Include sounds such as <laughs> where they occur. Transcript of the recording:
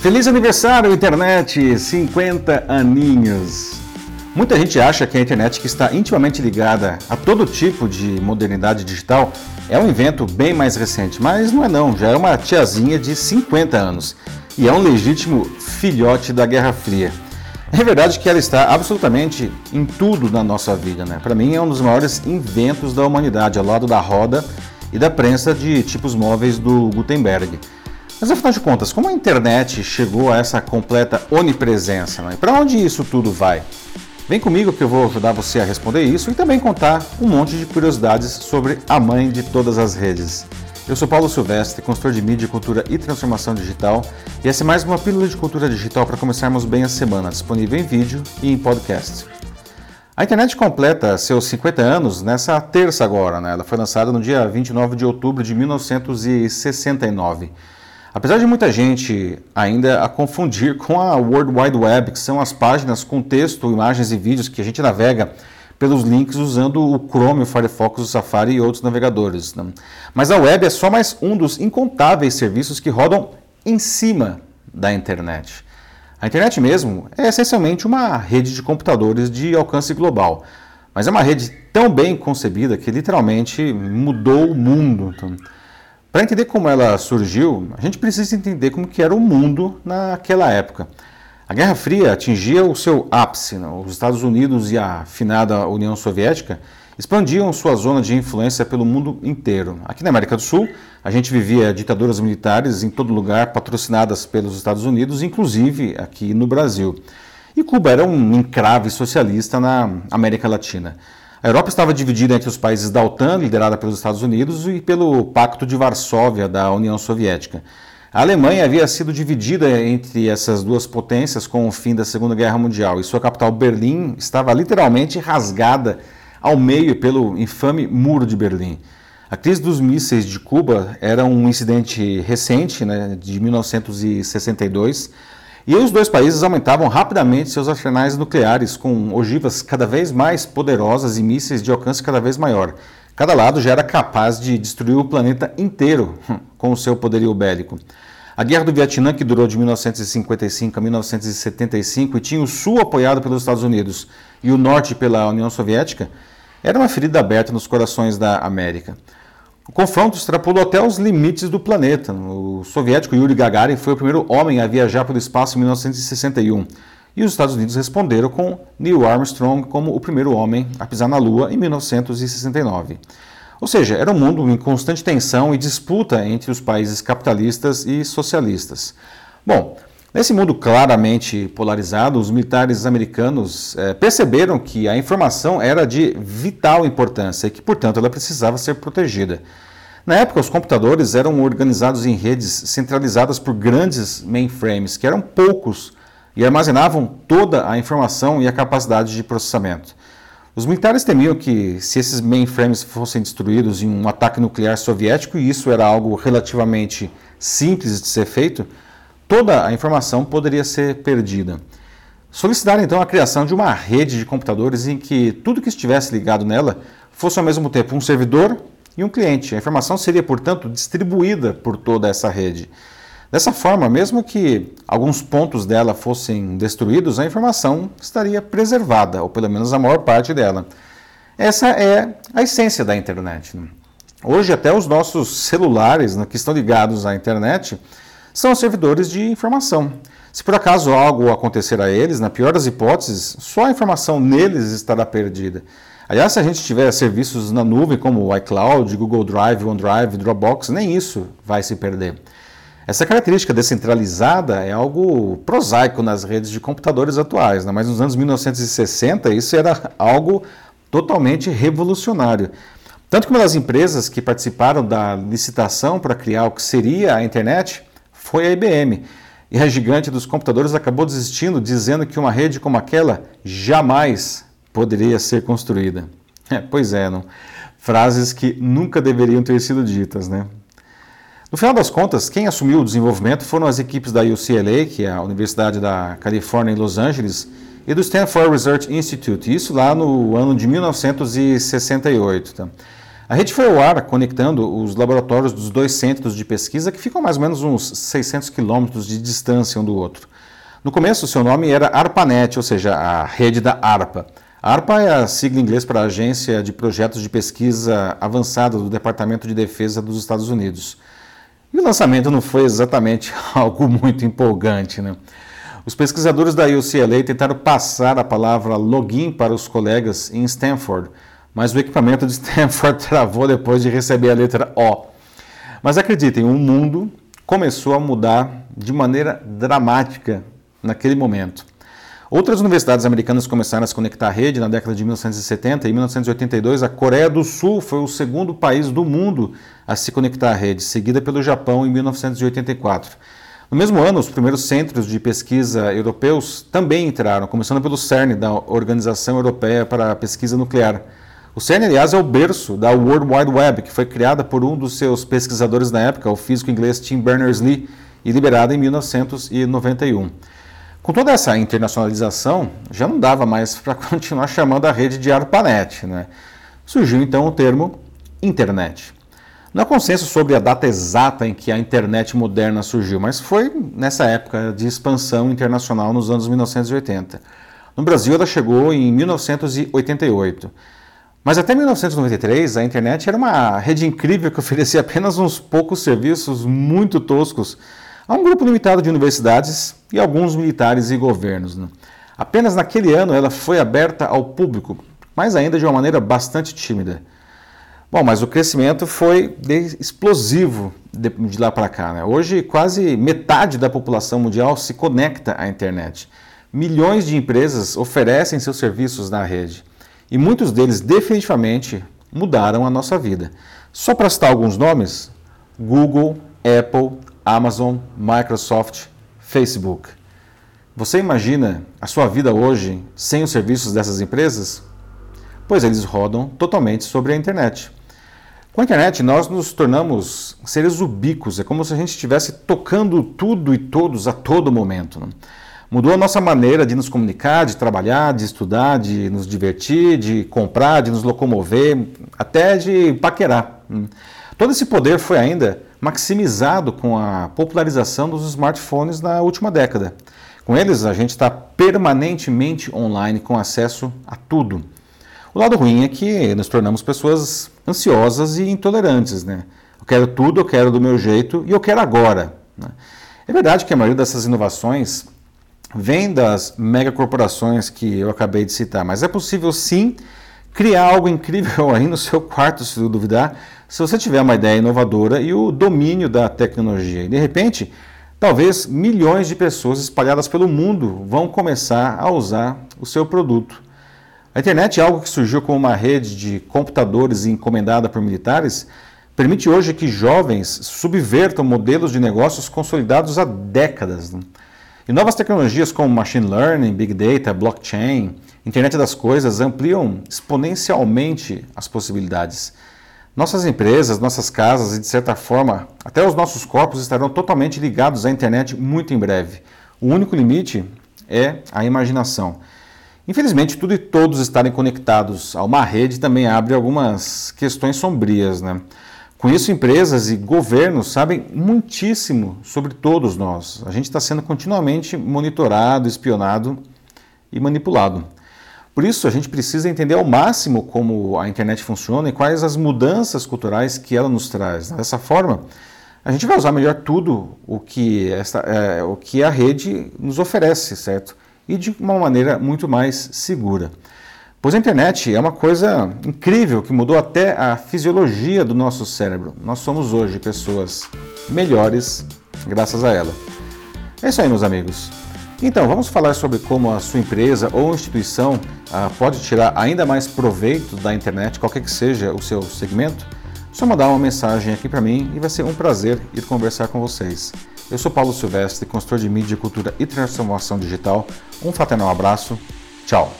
Feliz aniversário, internet! 50 aninhos! Muita gente acha que a internet, que está intimamente ligada a todo tipo de modernidade digital, é um invento bem mais recente, mas não é não, já é uma tiazinha de 50 anos e é um legítimo filhote da Guerra Fria. É verdade que ela está absolutamente em tudo na nossa vida, né? Para mim é um dos maiores inventos da humanidade, ao lado da roda e da prensa de tipos móveis do Gutenberg. Mas afinal de contas, como a internet chegou a essa completa onipresença? Né? Para onde isso tudo vai? Vem comigo que eu vou ajudar você a responder isso e também contar um monte de curiosidades sobre a mãe de todas as redes. Eu sou Paulo Silvestre, consultor de mídia, cultura e transformação digital, e essa é mais uma pílula de cultura digital para começarmos bem a semana, disponível em vídeo e em podcast. A internet completa seus 50 anos nessa terça agora, né? Ela foi lançada no dia 29 de outubro de 1969. Apesar de muita gente ainda a confundir com a World Wide Web, que são as páginas com texto, imagens e vídeos que a gente navega pelos links usando o Chrome, o Firefox, o Safari e outros navegadores. Né? Mas a web é só mais um dos incontáveis serviços que rodam em cima da internet. A internet mesmo é essencialmente uma rede de computadores de alcance global, mas é uma rede tão bem concebida que literalmente mudou o mundo. Para entender como ela surgiu, a gente precisa entender como que era o mundo naquela época. A Guerra Fria atingia o seu ápice. Né? Os Estados Unidos e a finada União Soviética expandiam sua zona de influência pelo mundo inteiro. Aqui na América do Sul, a gente vivia ditaduras militares em todo lugar, patrocinadas pelos Estados Unidos, inclusive aqui no Brasil. E Cuba era um encrave socialista na América Latina. A Europa estava dividida entre os países da OTAN, liderada pelos Estados Unidos, e pelo Pacto de Varsóvia da União Soviética. A Alemanha havia sido dividida entre essas duas potências com o fim da Segunda Guerra Mundial, e sua capital Berlim estava literalmente rasgada ao meio pelo infame Muro de Berlim. A crise dos mísseis de Cuba era um incidente recente, né, de 1962, e os dois países aumentavam rapidamente seus arsenais nucleares com ogivas cada vez mais poderosas e mísseis de alcance cada vez maior. Cada lado já era capaz de destruir o planeta inteiro hum, com o seu poderio bélico. A Guerra do Vietnã, que durou de 1955 a 1975 e tinha o Sul apoiado pelos Estados Unidos e o Norte pela União Soviética, era uma ferida aberta nos corações da América. O confronto extrapolou até os limites do planeta. O soviético Yuri Gagarin foi o primeiro homem a viajar pelo espaço em 1961. E os Estados Unidos responderam com Neil Armstrong como o primeiro homem a pisar na Lua em 1969. Ou seja, era um mundo em constante tensão e disputa entre os países capitalistas e socialistas. Bom, nesse mundo claramente polarizado, os militares americanos é, perceberam que a informação era de vital importância e que, portanto, ela precisava ser protegida. Na época, os computadores eram organizados em redes centralizadas por grandes mainframes, que eram poucos e armazenavam toda a informação e a capacidade de processamento. Os militares temiam que, se esses mainframes fossem destruídos em um ataque nuclear soviético, e isso era algo relativamente simples de ser feito, toda a informação poderia ser perdida. Solicitaram então a criação de uma rede de computadores em que tudo que estivesse ligado nela fosse ao mesmo tempo um servidor e um cliente. A informação seria, portanto, distribuída por toda essa rede. Dessa forma, mesmo que alguns pontos dela fossem destruídos, a informação estaria preservada, ou pelo menos a maior parte dela. Essa é a essência da internet. Né? Hoje, até os nossos celulares né, que estão ligados à internet são servidores de informação. Se por acaso algo acontecer a eles, na pior das hipóteses, só a informação neles estará perdida. Aliás, se a gente tiver serviços na nuvem como o iCloud, Google Drive, OneDrive, Dropbox, nem isso vai se perder. Essa característica descentralizada é algo prosaico nas redes de computadores atuais, né? mas nos anos 1960 isso era algo totalmente revolucionário. Tanto que uma das empresas que participaram da licitação para criar o que seria a internet foi a IBM. E a gigante dos computadores acabou desistindo, dizendo que uma rede como aquela jamais poderia ser construída. É, pois é, não? frases que nunca deveriam ter sido ditas, né? No final das contas, quem assumiu o desenvolvimento foram as equipes da UCLA, que é a Universidade da Califórnia em Los Angeles, e do Stanford Research Institute, isso lá no ano de 1968. Tá? A rede foi ao ar conectando os laboratórios dos dois centros de pesquisa que ficam mais ou menos uns 600 quilômetros de distância um do outro. No começo, seu nome era ARPANET, ou seja, a rede da ARPA. A ARPA é a sigla em inglês para a Agência de Projetos de Pesquisa Avançada do Departamento de Defesa dos Estados Unidos. E o lançamento não foi exatamente <laughs> algo muito empolgante, né? Os pesquisadores da UCLA tentaram passar a palavra login para os colegas em Stanford, mas o equipamento de <laughs> Stanford travou depois de receber a letra O. Mas acreditem, o mundo começou a mudar de maneira dramática naquele momento. Outras universidades americanas começaram a se conectar à rede na década de 1970 e 1982. A Coreia do Sul foi o segundo país do mundo a se conectar à rede, seguida pelo Japão em 1984. No mesmo ano, os primeiros centros de pesquisa europeus também entraram, começando pelo CERN, da Organização Europeia para a Pesquisa Nuclear. O CERN, aliás, é o berço da World Wide Web, que foi criada por um dos seus pesquisadores na época, o físico inglês Tim Berners-Lee, e liberada em 1991. Com toda essa internacionalização, já não dava mais para <laughs> continuar chamando a rede de ARPANET. Né? Surgiu então o termo internet. Não há consenso sobre a data exata em que a internet moderna surgiu, mas foi nessa época de expansão internacional nos anos 1980. No Brasil, ela chegou em 1988. Mas até 1993, a internet era uma rede incrível que oferecia <laughs> apenas uns poucos serviços muito toscos a um grupo limitado de universidades e alguns militares e governos. Né? Apenas naquele ano ela foi aberta ao público, mas ainda de uma maneira bastante tímida. Bom, mas o crescimento foi explosivo de, de lá para cá. Né? Hoje, quase metade da população mundial se conecta à internet. Milhões de empresas oferecem seus serviços na rede e muitos deles definitivamente mudaram a nossa vida. Só para citar alguns nomes: Google, Apple, Amazon, Microsoft, Facebook. Você imagina a sua vida hoje sem os serviços dessas empresas? Pois eles rodam totalmente sobre a internet. Com a internet, nós nos tornamos seres ubíquos, é como se a gente estivesse tocando tudo e todos a todo momento. Mudou a nossa maneira de nos comunicar, de trabalhar, de estudar, de nos divertir, de comprar, de nos locomover, até de paquerar. Todo esse poder foi ainda maximizado com a popularização dos smartphones na última década. Com eles, a gente está permanentemente online com acesso a tudo. O lado ruim é que nos tornamos pessoas ansiosas e intolerantes. Né? Eu quero tudo, eu quero do meu jeito e eu quero agora. Né? É verdade que a maioria dessas inovações vem das megacorporações que eu acabei de citar, mas é possível sim criar algo incrível aí no seu quarto, se duvidar, se você tiver uma ideia inovadora e o domínio da tecnologia. E de repente, talvez milhões de pessoas espalhadas pelo mundo vão começar a usar o seu produto. A internet é algo que surgiu como uma rede de computadores encomendada por militares, permite hoje que jovens subvertam modelos de negócios consolidados há décadas. Né? E novas tecnologias como machine learning, big data, blockchain, internet das coisas ampliam exponencialmente as possibilidades. Nossas empresas, nossas casas e, de certa forma, até os nossos corpos estarão totalmente ligados à internet muito em breve. O único limite é a imaginação. Infelizmente, tudo e todos estarem conectados a uma rede também abre algumas questões sombrias. Né? Com isso, empresas e governos sabem muitíssimo sobre todos nós. A gente está sendo continuamente monitorado, espionado e manipulado. Por isso, a gente precisa entender ao máximo como a internet funciona e quais as mudanças culturais que ela nos traz. Dessa forma, a gente vai usar melhor tudo o que, esta, é, o que a rede nos oferece, certo? E de uma maneira muito mais segura. Pois a internet é uma coisa incrível que mudou até a fisiologia do nosso cérebro. Nós somos hoje pessoas melhores graças a ela. É isso aí, meus amigos. Então, vamos falar sobre como a sua empresa ou instituição ah, pode tirar ainda mais proveito da internet, qualquer que seja o seu segmento. Só mandar uma mensagem aqui para mim e vai ser um prazer ir conversar com vocês. Eu sou Paulo Silvestre, consultor de mídia, cultura e transformação digital. Um fraternal abraço. Tchau.